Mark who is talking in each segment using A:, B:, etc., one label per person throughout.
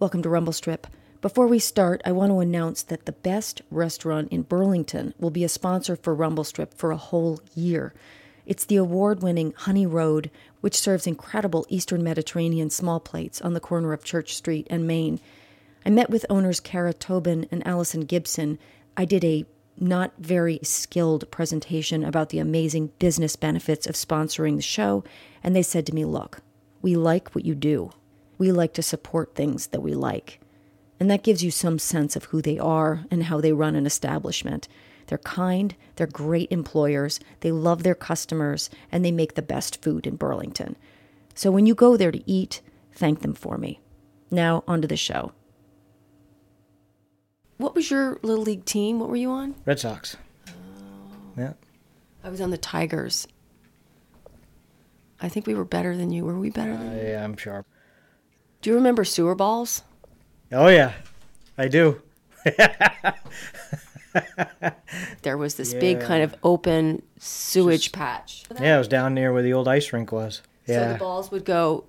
A: Welcome to Rumble Strip. Before we start, I want to announce that the best restaurant in Burlington will be a sponsor for Rumble Strip for a whole year. It's the award winning Honey Road, which serves incredible Eastern Mediterranean small plates on the corner of Church Street and Main. I met with owners Kara Tobin and Allison Gibson. I did a not very skilled presentation about the amazing business benefits of sponsoring the show, and they said to me, Look, we like what you do. We like to support things that we like. And that gives you some sense of who they are and how they run an establishment. They're kind, they're great employers, they love their customers, and they make the best food in Burlington. So when you go there to eat, thank them for me. Now, on to the show. What was your little league team? What were you on?
B: Red Sox. Oh. Yeah.
A: I was on the Tigers. I think we were better than you. Were we better than uh, you?
B: yeah, I'm sharp.
A: Do you remember sewer balls?
B: Oh yeah, I do.
A: There was this big kind of open sewage patch.
B: Yeah, it was down near where the old ice rink was. Yeah.
A: So the balls would go,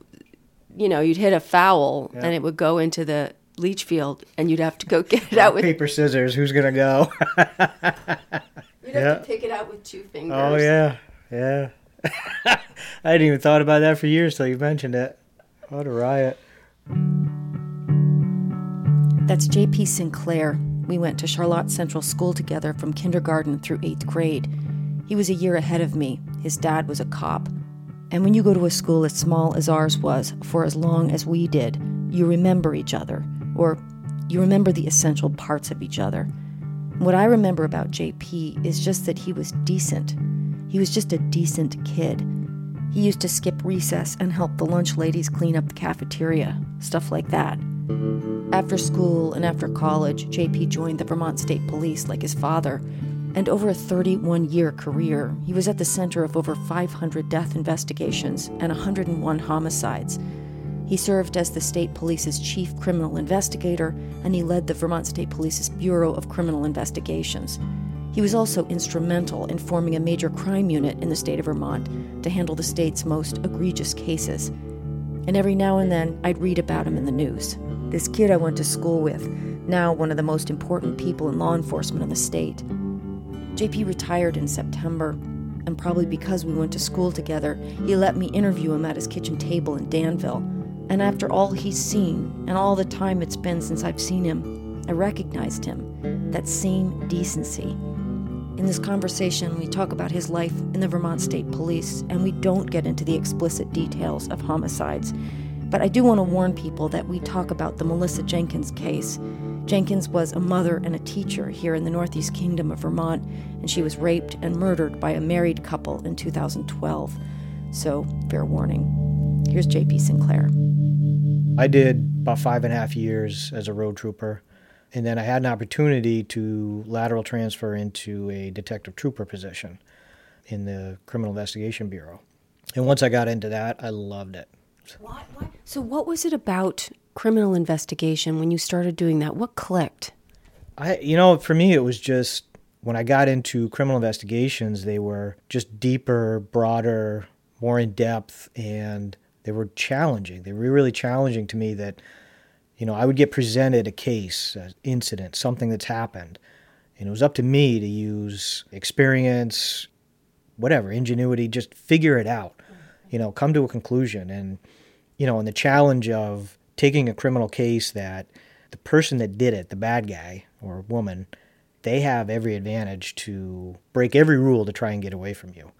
A: you know, you'd hit a foul
B: Yeah.
A: and it would go into the leach field and you'd have to go get it out with
B: Paper scissors. Who's gonna go?
A: you'd have to pick it out with two fingers.
B: oh yeah, yeah. I hadn't even thought about that for years till you mentioned it. What a riot.
A: That's JP Sinclair. We went to Charlotte Central School together from kindergarten through eighth grade. He was a year ahead of me. His dad was a cop. And when you go to a school as small as ours was for as long as we did, you remember each other, or you remember the essential parts of each other. What I remember about JP is just that he was decent. He was just a decent kid. He used to skip recess and help the lunch ladies clean up the cafeteria, stuff like that. After school and after college, JP joined the Vermont State Police like his father. And over a 31 year career, he was at the center of over 500 death investigations and 101 homicides. He served as the state police's chief criminal investigator, and he led the Vermont State Police's Bureau of Criminal Investigations. He was also instrumental in forming a major crime unit in the state of Vermont to handle the state's most egregious cases. And every now and then, I'd read about him in the news. This kid I went to school with, now one of the most important people in law enforcement in the state. JP retired in September, and probably because we went to school together, he let me interview him at his kitchen table in Danville. And after all he's seen, and all the time it's been since I've seen him, I recognized him. That same decency. In this conversation, we talk about his life in the Vermont State Police, and we don't get into the explicit details of homicides. But I do want to warn people that we talk about the Melissa Jenkins case. Jenkins was a mother and a teacher here in the Northeast Kingdom of Vermont, and she was raped and murdered by a married couple in 2012. So, fair warning. Here's JP Sinclair.
B: I did about five and a half years as a road trooper, and then I had an opportunity to lateral transfer into a detective trooper position in the Criminal Investigation Bureau. And once I got into that, I loved it.
A: What, what? So, what was it about criminal investigation when you started doing that? What clicked?
B: I, you know, for me, it was just when I got into criminal investigations, they were just deeper, broader, more in depth, and they were challenging. They were really challenging to me that, you know, I would get presented a case, an incident, something that's happened, and it was up to me to use experience, whatever, ingenuity, just figure it out, you know, come to a conclusion. And, you know, and the challenge of taking a criminal case that the person that did it, the bad guy or woman, they have every advantage to break every rule to try and get away from you.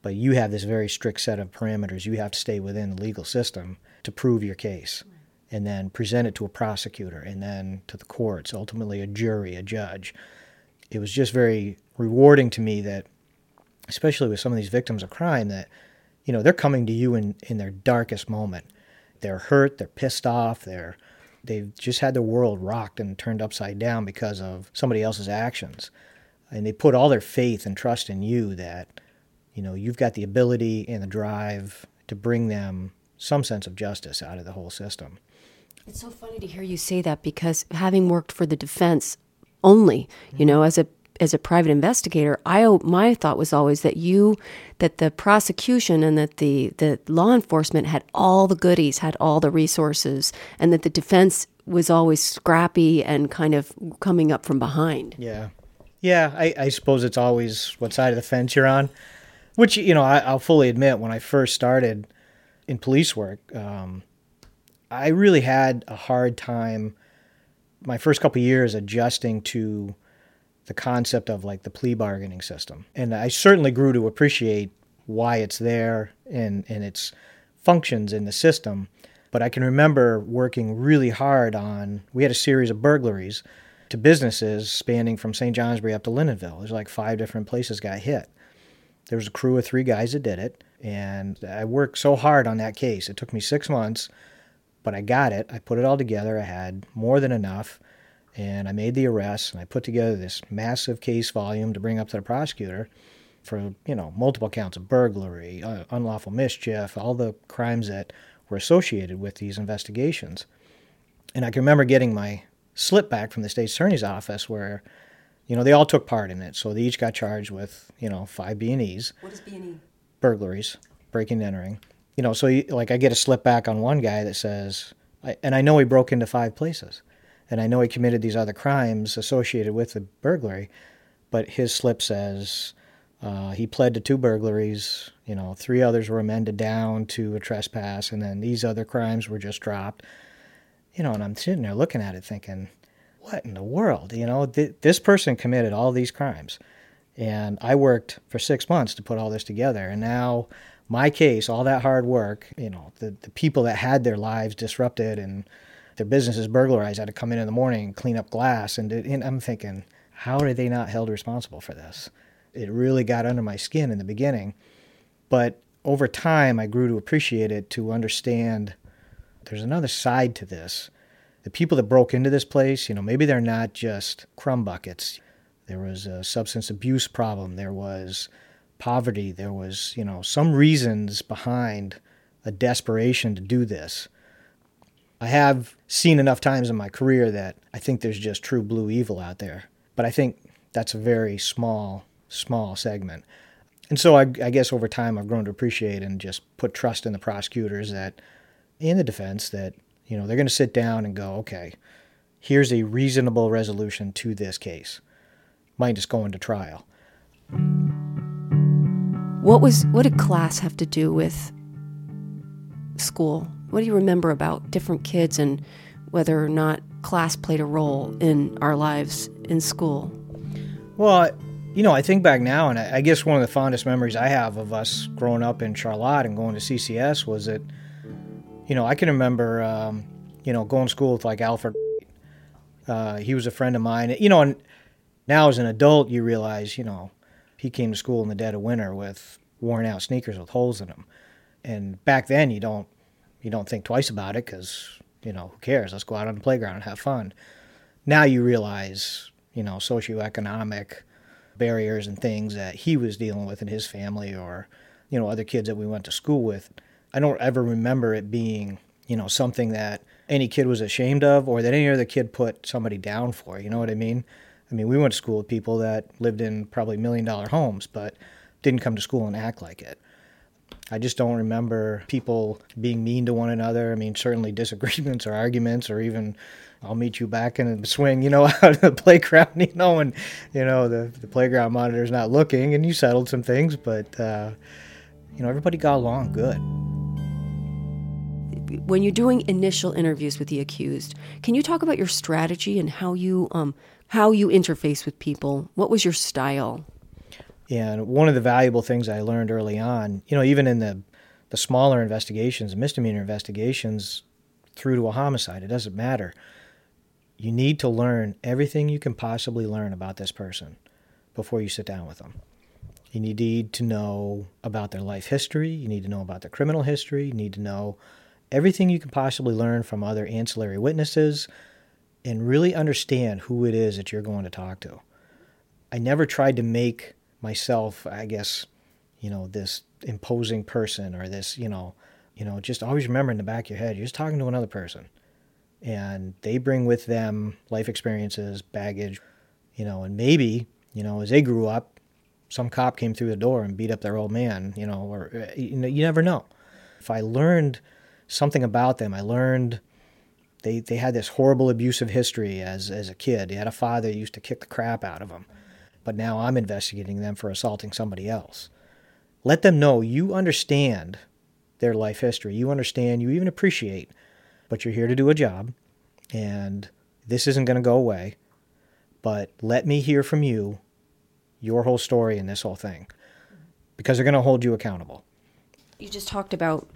B: But you have this very strict set of parameters. You have to stay within the legal system to prove your case and then present it to a prosecutor and then to the courts, ultimately a jury, a judge. It was just very rewarding to me that, especially with some of these victims of crime, that, you know, they're coming to you in, in their darkest moment. They're hurt, they're pissed off, they're they've just had their world rocked and turned upside down because of somebody else's actions. And they put all their faith and trust in you that, you know, you've got the ability and the drive to bring them some sense of justice out of the whole system.
A: It's so funny to hear you say that because having worked for the defense only, you know, as a as a private investigator, I my thought was always that you that the prosecution and that the the law enforcement had all the goodies, had all the resources, and that the defense was always scrappy and kind of coming up from behind.
B: Yeah, yeah. I, I suppose it's always what side of the fence you're on, which you know I, will fully admit when I first started in police work, um, I really had a hard time my first couple years adjusting to the concept of like the plea bargaining system. And I certainly grew to appreciate why it's there and, and its functions in the system. But I can remember working really hard on, we had a series of burglaries to businesses spanning from St. Johnsbury up to Lyndonville. There's like five different places got hit. There was a crew of three guys that did it. And I worked so hard on that case. It took me six months but I got it. I put it all together. I had more than enough, and I made the arrests. And I put together this massive case volume to bring up to the prosecutor for you know multiple counts of burglary, uh, unlawful mischief, all the crimes that were associated with these investigations. And I can remember getting my slip back from the state attorney's office where you know they all took part in it so they each got charged with you know five b&e's
A: what is b&e
B: burglaries breaking and entering you know, so you, like I get a slip back on one guy that says, I, and I know he broke into five places, and I know he committed these other crimes associated with the burglary, but his slip says uh, he pled to two burglaries. You know, three others were amended down to a trespass, and then these other crimes were just dropped. You know, and I'm sitting there looking at it thinking, what in the world? You know, th- this person committed all these crimes. And I worked for six months to put all this together. And now my case, all that hard work, you know, the, the people that had their lives disrupted and their businesses burglarized had to come in in the morning and clean up glass. And, and I'm thinking, how are they not held responsible for this? It really got under my skin in the beginning. But over time, I grew to appreciate it, to understand there's another side to this. The people that broke into this place, you know, maybe they're not just crumb buckets. There was a substance abuse problem. There was poverty. There was, you know, some reasons behind a desperation to do this. I have seen enough times in my career that I think there's just true blue evil out there. But I think that's a very small, small segment. And so I, I guess over time I've grown to appreciate and just put trust in the prosecutors that, in the defense, that, you know, they're going to sit down and go, okay, here's a reasonable resolution to this case. Might just go into trial.
A: What was what did class have to do with school? What do you remember about different kids and whether or not class played a role in our lives in school?
B: Well, you know, I think back now, and I guess one of the fondest memories I have of us growing up in Charlotte and going to CCS was that, you know, I can remember, um, you know, going to school with like Alfred. Uh, he was a friend of mine. You know, and now as an adult, you realize, you know, he came to school in the dead of winter with worn out sneakers with holes in them. And back then, you don't you don't think twice about it because you know who cares? Let's go out on the playground and have fun. Now you realize you know socioeconomic barriers and things that he was dealing with in his family or you know other kids that we went to school with. I don't ever remember it being you know something that any kid was ashamed of or that any other kid put somebody down for. You know what I mean? I mean, we went to school with people that lived in probably million dollar homes, but didn't come to school and act like it. I just don't remember people being mean to one another. I mean, certainly disagreements or arguments, or even I'll meet you back in the swing, you know, out of the playground, you know, and, you know, the, the playground monitor's not looking, and you settled some things, but, uh, you know, everybody got along good
A: when you're doing initial interviews with the accused, can you talk about your strategy and how you um, how you interface with people. What was your style?
B: Yeah, and one of the valuable things I learned early on, you know, even in the the smaller investigations, misdemeanor investigations, through to a homicide, it doesn't matter. You need to learn everything you can possibly learn about this person before you sit down with them. You need to know about their life history. You need to know about their criminal history. You need to know everything you can possibly learn from other ancillary witnesses, and really understand who it is that you're going to talk to. I never tried to make myself, I guess, you know, this imposing person or this, you know, you know, just always remember in the back of your head, you're just talking to another person. And they bring with them life experiences, baggage, you know, and maybe You know, as they grew up, some cop came through the door and beat up their old man, you know, or uh, you, know, you never know. If I learned something about them, I learned they, they had this horrible abusive history as, as a kid. They had a father who used to kick the crap out of them. But now I'm investigating them for assaulting somebody else. Let them know you understand their life history. You understand, you even appreciate, but you're here to do a job and this isn't going to go away. But let me hear from you your whole story and this whole thing because they're going to hold you accountable.
A: You just talked about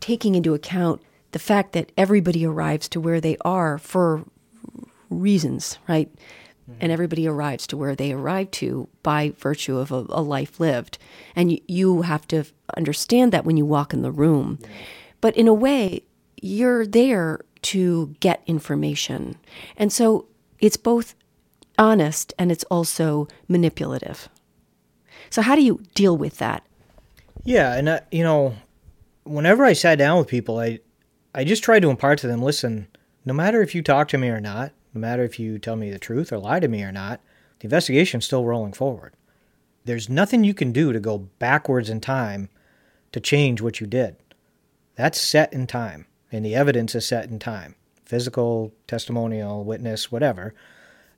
A: taking into account the fact that everybody arrives to where they are for reasons, right? Mm-hmm. And everybody arrives to where they arrive to by virtue of a, a life lived. And you, you, have to understand that when you walk in the room. Yeah. But in a way, you're there to get information. And so it's both honest and it's also manipulative. So, how do you deal with that?
B: Yeah, and uh, you know, whenever I sat down with people, I I just tried to impart to them, listen, no matter if you talk to me or not, no matter if you tell me the truth or lie to me or not, the investigation's still rolling forward. There's nothing you can do to go backwards in time to change what you did. That's set in time, and the evidence is set in time physical, testimonial, witness, whatever.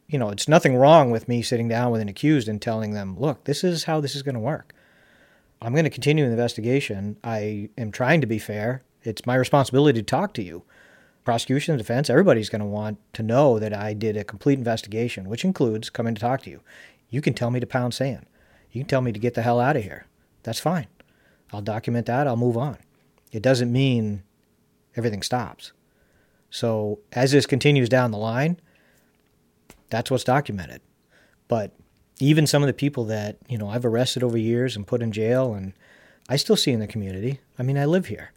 B: You know, it's nothing wrong with me sitting down with an accused and telling them, look, this is how this is going to work. I'm going to continue the investigation. I am trying to be fair. It's my responsibility to talk to you. Prosecution, defense, everybody's going to want to know that I did a complete investigation, which includes coming to talk to you. You can tell me to pound sand. You can tell me to get the hell out of here. That's fine. I'll document that. I'll move on. It doesn't mean everything stops. So as this continues down the line, that's what's documented. But even some of the people that, you know, I've arrested over years and put in jail and I still see in the community. I mean, I live here.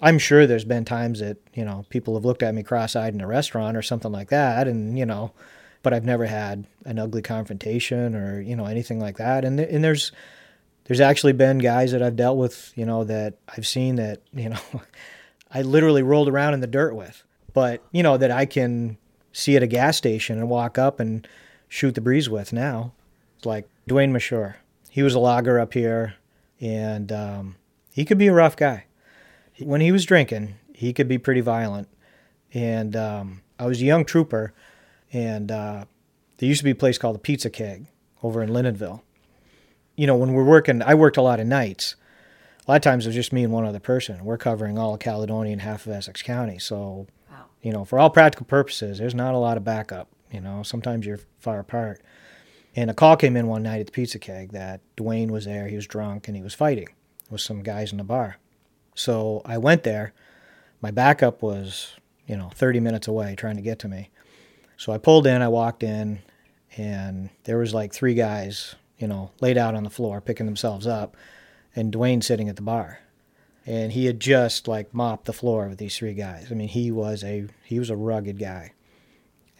B: I'm sure there's been times that, you know, people have looked at me cross-eyed in a restaurant or something like that and, you know, but I've never had an ugly confrontation or, you know, anything like that. And and there's there's actually been guys that I've dealt with, you know, that I've seen that, you know, I literally rolled around in the dirt with. But, you know, that I can see at a gas station and walk up and shoot the breeze with now. It's like Dwayne Mashur. He was a logger up here and um, he could be a rough guy when he was drinking, he could be pretty violent. And um, I was a young trooper, and uh, there used to be a place called the Pizza Keg over in Lyndonville. You know, when we're working, I worked a lot of nights. A lot of times it was just me and one other person. We're covering all of Caledonia and half of Essex County. So, wow. you know, for all practical purposes, there's not a lot of backup. You know, sometimes you're far apart. And a call came in one night at the Pizza Keg that Dwayne was there. He was drunk and he was fighting with some guys in the bar. So I went there. My backup was, you know, 30 minutes away trying to get to me. So I pulled in, I walked in, and there was like three guys, you know, laid out on the floor picking themselves up, and Dwayne sitting at the bar. And he had just like mopped the floor with these three guys. I mean, he was a he was a rugged guy.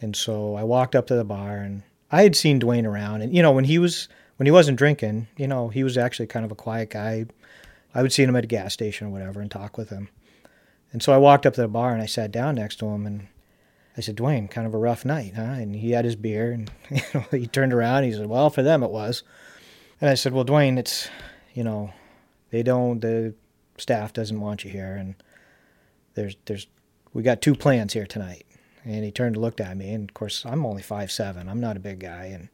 B: And so I walked up to the bar and I had seen Dwayne around and you know, when he was when he wasn't drinking, you know, he was actually kind of a quiet guy, I would see him at a gas station or whatever and talk with him. And so I walked up to the bar and I sat down next to him and I said, Dwayne, kind of a rough night, huh? And he had his beer and you know, he turned around he said, Well, for them it was. And I said, Well, Dwayne, it's you know, they don't the staff doesn't want you here and there's there's we got two plans here tonight. And he turned and looked at me and of course I'm only five seven. I'm not a big guy and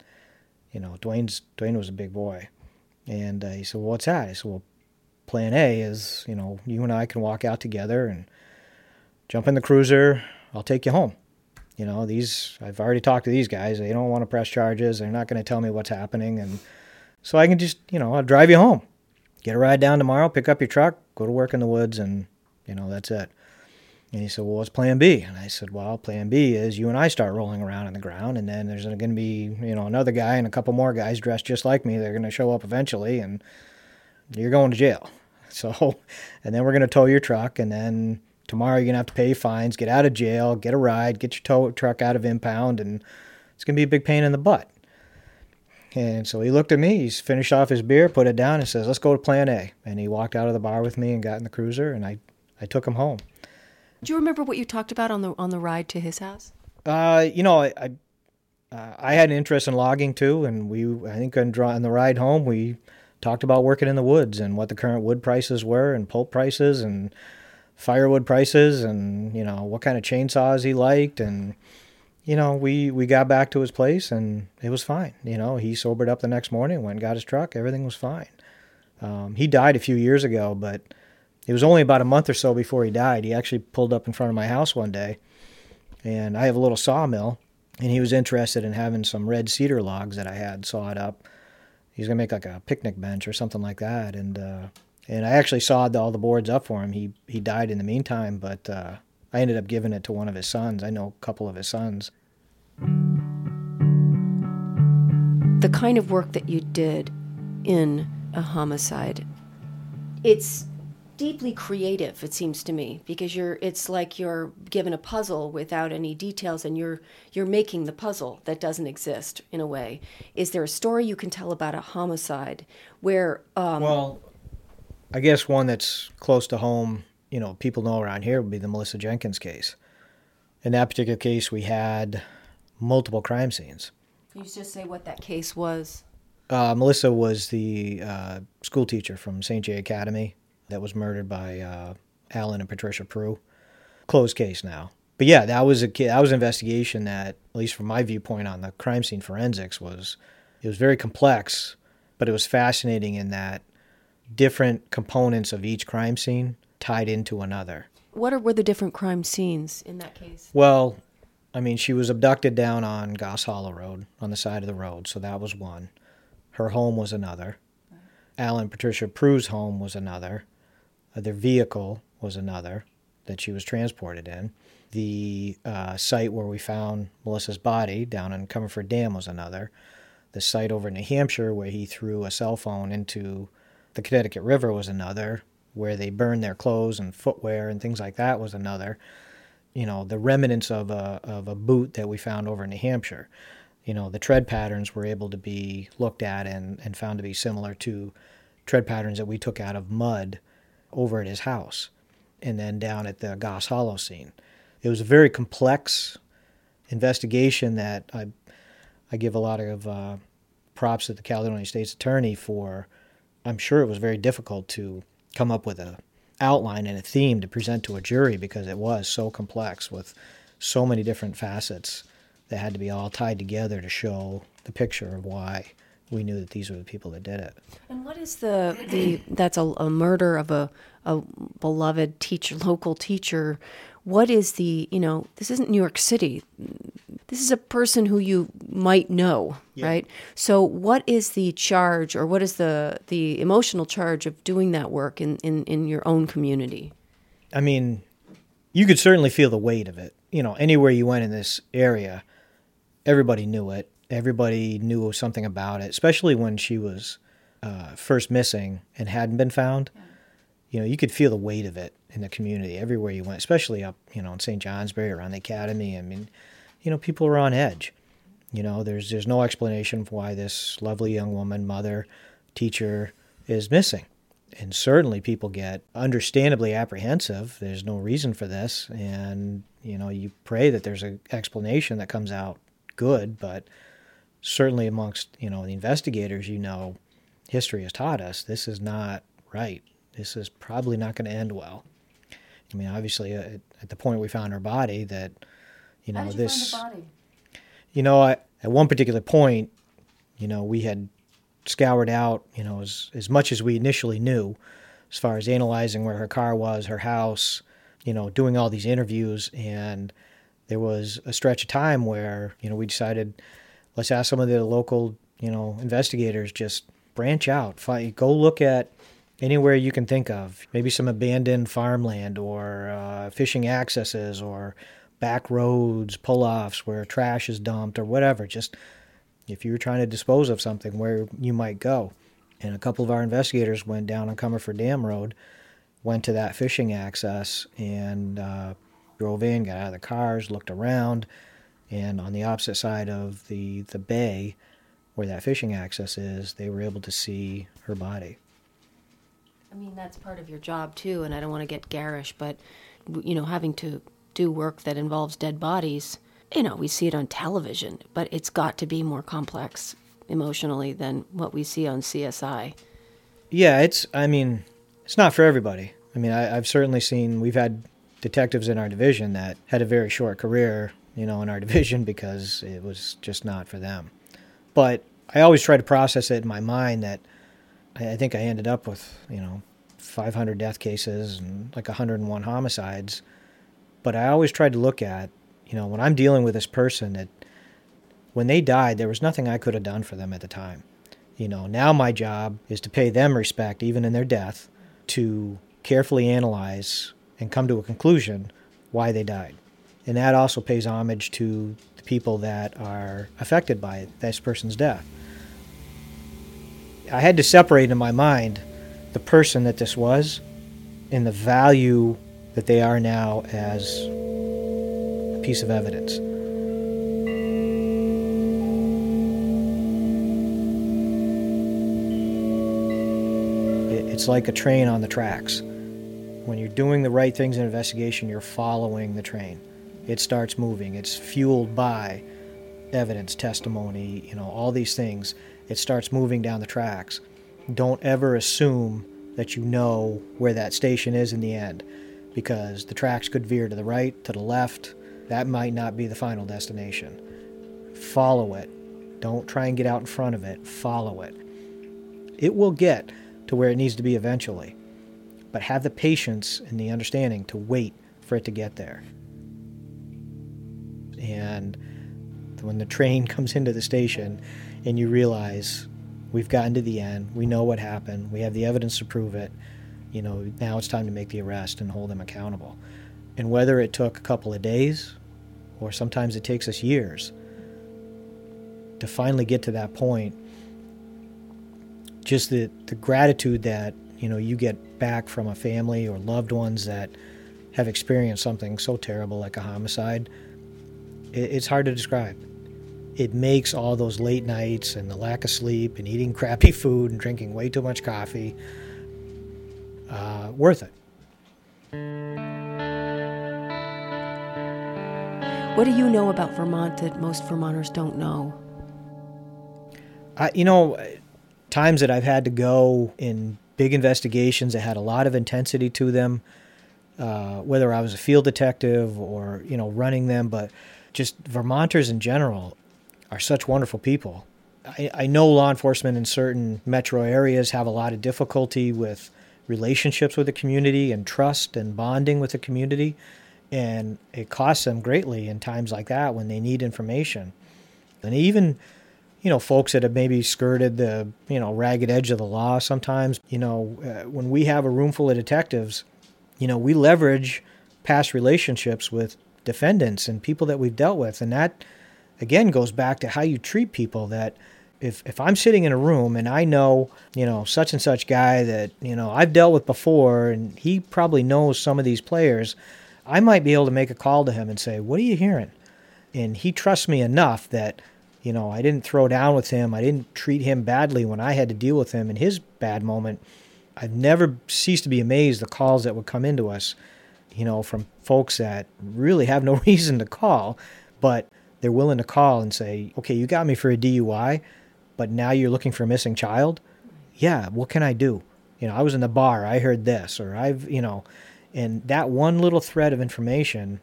B: you know, Dwayne's Dwayne was a big boy. And uh, he said, Well, what's that? I said, Well, plan A is, you know, you and I can walk out together and jump in the cruiser. I'll take you home. You know, these, I've already talked to these guys. They don't want to press charges. They're not going to tell me what's happening. And so I can just, you know, I'll drive you home. Get a ride down tomorrow, pick up your truck, go to work in the woods, and, you know, that's it. And he said, Well, what's plan B? And I said, Well, plan B is you and I start rolling around on the ground, and then there's going to be, you know, another guy and a couple more guys dressed just like me. They're going to show up eventually, and you're going to jail. So, and then we're going to tow your truck, and then tomorrow you're going to have to pay fines, get out of jail, get a ride, get your tow truck out of impound, and it's going to be a big pain in the butt. And so he looked at me, he's finished off his beer, put it down, and says, Let's go to plan A. And he walked out of the bar with me and got in the cruiser, and I, I took him home.
A: Do you remember what you talked about on the on the ride to his house?
B: Uh, you know, I, I uh, I had an interest in logging too, and we I think on, on the ride home we talked about working in the woods and what the current wood prices were and pulp prices and firewood prices and you know what kind of chainsaws he liked. And you know we we got back to his place and it was fine. You know he sobered up the next morning went got his truck. Everything was fine. Um, he died a few years ago but it was only about a month or so before he died. He actually pulled up in front of my house one day and i have a little sawmill and he was interested in having some red cedar logs that i had sawed up he's gonna make like a picnic bench or something like that and uh, and I actually sawed all the boards up for him. He he died in the meantime, but uh, I ended up giving it to one of his sons. I know a couple of his sons.
A: The kind of work that you did in a homicide, it's deeply creative it seems to me because you're it's like you're given a puzzle without any details and you're you're making the puzzle that doesn't exist in a way is there a story you can tell about a homicide where um,
B: well I guess one that's close to home, you know, people know around here would be the Melissa Jenkins case. In that particular case, we had multiple crime scenes.
A: Can you just say what that case was?
B: Uh, Melissa was the uh, school teacher from St. J Academy that was murdered by uh, Allen and Patricia Prue. Closed case now. But yeah, that was a that was an investigation that, at least from my viewpoint on the crime scene forensics, was it was very complex, but it was fascinating in that different components of each crime scene tied into another.
A: What are, were the different crime scenes in that case?
B: Well, I mean, she was abducted down on Goss Hollow Road on the side of the road, so that was one. Her home was another. Right. Allen Patricia Prue's home was another. Their vehicle was another that she was transported in. The uh, site where we found Melissa's body down in Comerford Dam was another. The site over in New Hampshire where he threw a cell phone into the Connecticut River was another, where they burned their clothes and footwear and things like that was another. You know, the remnants of a, of a boot that we found over in New Hampshire. You know, the tread patterns were able to be looked at and, and found to be similar to tread patterns that we took out of mud over at his house and then down at the Goss Hollow scene. It was a very complex investigation that I, I give a lot of uh, props to the Caledonia State's Attorney for I'm sure it was very difficult to come up with a outline and a theme to present to a jury because it was so complex with so many different facets that had to be all tied together to show the picture of why we knew that these were the people that did it.
A: And what is the the that's a, a murder of a a beloved teacher, local teacher. What is the you know this isn't New York City this is a person who you might know, yeah. right? So, what is the charge, or what is the the emotional charge of doing that work in in, in your own community?
B: I mean, you could certainly feel the weight of it. You know, anywhere you went in this area, everybody knew it. Everybody knew something about it, especially when she was uh, first missing and hadn't been found. Yeah. You know, you could feel the weight of it in the community everywhere you went, especially up, you know, in St. Johnsbury around the academy. I mean, you know, people are on edge. You know, there's there's no explanation for why this lovely young woman, mother, teacher, is missing. And certainly people get understandably apprehensive. There's no reason for this. And, you know, you pray that there's an explanation that comes out good, but certainly amongst, you know, the investigators, you know, history has taught us this is not right. This is probably not going to end well. I mean, obviously, uh, at, at the point we found her body, that
A: you know,
B: you
A: this.
B: You know, I, at one particular point, you know, we had scoured out, you know, as as much as we initially knew, as far as analyzing where her car was, her house, you know, doing all these interviews, and there was a stretch of time where you know we decided, let's ask some of the local, you know, investigators just branch out, find, go look at anywhere you can think of, maybe some abandoned farmland or uh, fishing accesses or back roads, pull offs where trash is dumped or whatever. Just if you were trying to dispose of something, where you might go. And a couple of our investigators went down on Comerford Dam Road, went to that fishing access, and uh, drove in, got out of the cars, looked around, and on the opposite side of the, the bay, where that fishing access is, they were able to see her body.
A: I mean, that's part of your job too, and I don't want to get garish, but you know, having to do work that involves dead bodies, you know, we see it on television, but it's got to be more complex emotionally than what we see on CSI.
B: Yeah, it's, I mean, it's not for everybody. I mean, I, I've certainly seen, we've had detectives in our division that had a very short career, you know, in our division because it was just not for them. But I always try to process it in my mind that I think I ended up with, you know, 500 death cases and like 101 homicides. But I always tried to look at, you know, when I'm dealing with this person that when they died, there was nothing I could have done for them at the time. You know, now my job is to pay them respect, even in their death, to carefully analyze and come to a conclusion why they died. And that also pays homage to the people that are affected by this person's death. I had to separate in my mind the person that this was and the value that they are now as a piece of evidence. It's like a train on the tracks. When you're doing the right things in investigation, you're following the train. It starts moving. It's fueled by evidence, testimony, you know, all these things. It starts moving down the tracks. Don't ever assume that you know where that station is in the end because the tracks could veer to the right, to the left. That might not be the final destination. Follow it. Don't try and get out in front of it. Follow it. It will get to where it needs to be eventually, but have the patience and the understanding to wait for it to get there. And when the train comes into the station and you realize we've gotten to the end, we know what happened, we have the evidence to prove it, you know, now it's time to make the arrest and hold them accountable. And whether it took a couple of days or sometimes it takes us years to finally get to that point, just the, the gratitude that, you know, you get back from a family or loved ones that have experienced something so terrible like a homicide, it's hard to describe. It makes all those late nights and the lack of sleep and eating crappy food and drinking way too much coffee uh, worth it.
A: What do you know about Vermont that most Vermonters don't know?
B: I, you know, times that I've had to go in big investigations that had a lot of intensity to them, uh, whether I was a field detective or you know running them, but just Vermonters in general are such wonderful people. I, I know law enforcement in certain metro areas have a lot of difficulty with relationships with the community and trust and bonding with the community. And it costs them greatly in times like that when they need information. And even, you know, folks that have maybe skirted the, you know, ragged edge of the law sometimes, you know, uh, when we have a room full of detectives, you know, we leverage past relationships with defendants and people that we've dealt with. And that, again, goes back to how you treat people that, if if I'm sitting in a room and I know, you know, such and such guy that, you know, I've dealt with before and he probably knows some of these players, I might be able to make a call to him and say, "What are you hearing?" And he trusts me enough that, you know, I didn't throw down with him. I didn't treat him badly when I had to deal with him in his bad moment. I've never ceased to be amazed the calls that would come into us, you know, from folks that really have no reason to call, but they're willing to call and say, "Okay, you got me for a DUI." but now you're looking for a missing child? Yeah what can i do? You know i was in the bar i heard this or i've you know and that one little thread of information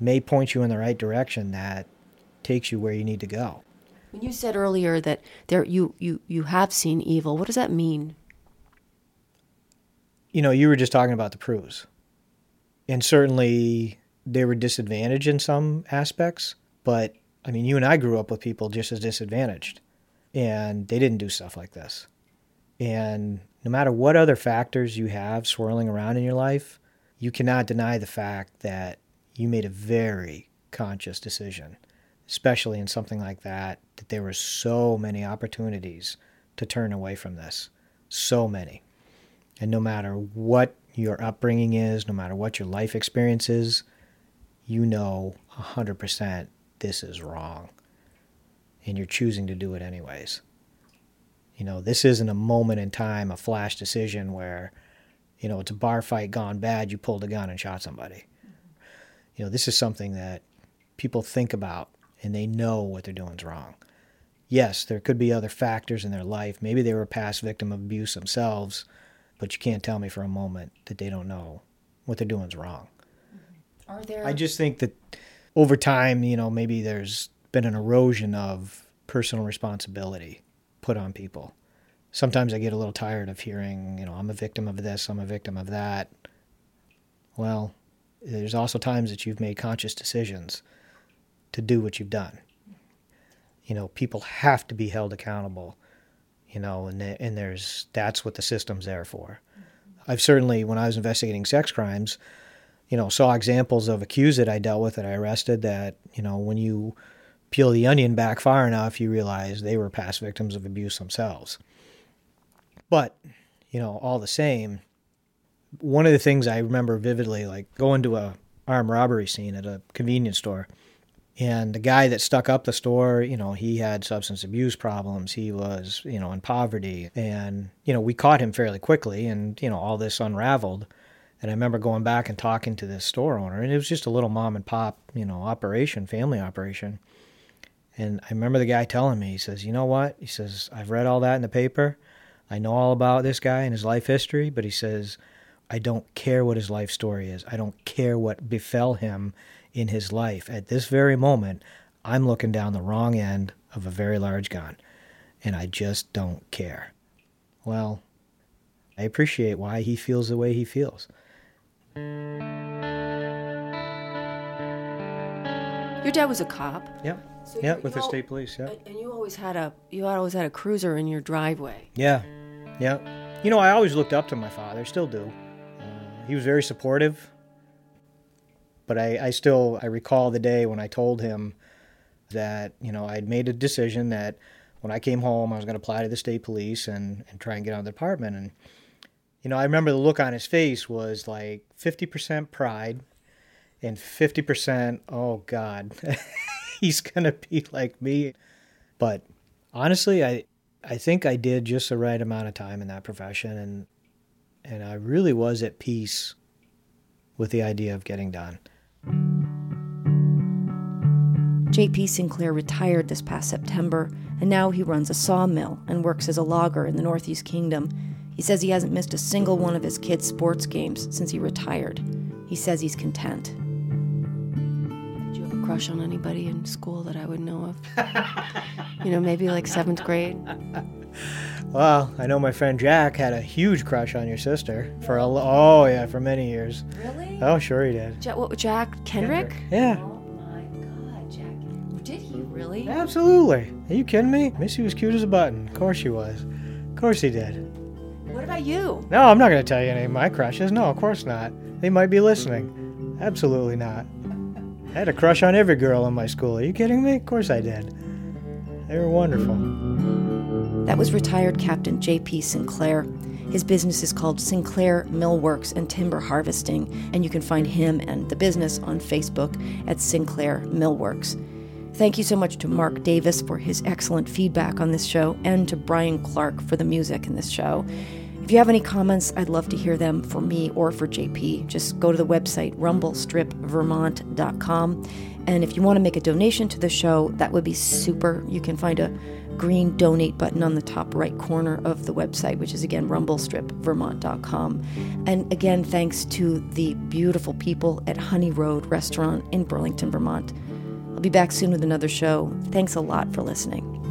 B: may point you in the right direction that takes you where you need to go.
A: When you said earlier that there you you you have seen evil what does that mean?
B: You know you were just talking about the Prues and certainly they were disadvantaged in some aspects but i mean you and i grew up with people just as disadvantaged and they didn't do stuff like this. And no matter what other factors you have swirling around in your life, you cannot deny the fact that you made a very conscious decision, especially in something like that, that there were so many opportunities to turn away from this. So many. And no matter what your upbringing is, no matter what your life experience is, you know 100% this is wrong and you're choosing to do it anyways. You know, this isn't a moment in time, a flash decision where, you know, it's a bar fight gone bad, you pulled a gun and shot somebody. You know, this is something that people think about and they know what they're doing is wrong. Yes, there could be other factors in their life. Maybe they were a past victim of abuse themselves, but you can't tell me for a moment that they don't know what they're doing is wrong. Mm-hmm.
A: Are there
B: I just think that over time, you know, maybe there's been an erosion of personal responsibility put on people. Sometimes I get a little tired of hearing, you know, I'm a victim of this, I'm a victim of that. Well, there's also times that you've made conscious decisions to do what you've done. You know, people have to be held accountable, you know, and, and there's that's what the system's there for. I've certainly, when I was investigating sex crimes, you know, saw examples of accused that I dealt with that I arrested that, you know, when you peel the onion back far enough, you realize they were past victims of abuse themselves. But, you know, all the same, one of the things I remember vividly, like going to a armed robbery scene at a convenience store, and the guy that stuck up the store, you know, he had substance abuse problems. He was, you know, in poverty, and you know, we caught him fairly quickly, and you know, all this unraveled. And I remember going back and talking to this store owner, and it was just a little mom and pop, you know, operation, family operation. And I remember the guy telling me, he says, "You know what?" He says, "I've read all that in the paper. I know all about this guy and his life history, but he says, I don't care what his life story is. I don't care what befell him in his life. At this very moment, I'm looking down the wrong end of a very large gun, and I just don't care. Well, I appreciate why he feels the way he feels.
A: your dad was a cop?
B: Yep.
A: So you-
B: with the
A: you al-
B: state police, Yeah.
A: And you always had a you always had a cruiser in your driveway.
B: Yeah, yeah. You know, I always looked up to my father, still do. Uh, he was very supportive, but I, I still I recall the day when I told him that you know I'd made a decision that when I came home I was going to apply to the state police and and try and get on the department. And you know I remember the look on his face was like fifty percent pride and fifty percent oh God he's gonna be like me, but honestly I I think I did just the right amount of time in that profession. And and I really was at peace with the idea of getting done.
A: J.P. Sinclair retired this past September, and now he runs a sawmill and works as a logger in the Northeast Kingdom. He says he hasn't missed a single one of his kids' sports games since he retired. He says he's content. Did you have a crush on anybody in school that I would know of? you know, maybe like seventh grade?
B: Well, I know my friend Jack had a huge crush on your sister for a l- oh yeah for many years.
A: Really?
B: Oh sure he did.
A: Ja- what, Jack Kendrick?
B: Yeah,
A: he
B: absolutely. Are you kidding me? Missy was cute as a button. Of course she was. Of course he did.
A: What about you?
B: No, I'm not going to tell you any of my crushes. No, of course not. They might be listening. Absolutely not. I had a crush on every girl in my school. Are you kidding me? Of course I did. They were wonderful.
A: That was retired Captain J.P. Sinclair. His business is called Sinclair Millworks and Timber Harvesting, and you can find him and the business on Facebook at Sinclair Millworks. Thank you so much to Mark Davis for his excellent feedback on this show and to Brian Clark for the music in this show. If you have any comments, I'd love to hear them for me or for JP. Just go to the website rumblestripvermont.com. And if you want to make a donation to the show, that would be super. You can find a green donate button on the top right corner of the website, which is again rumblestripvermont.com. And again, thanks to the beautiful people at Honey Road Restaurant in Burlington, Vermont. Be back soon with another show. Thanks a lot for listening.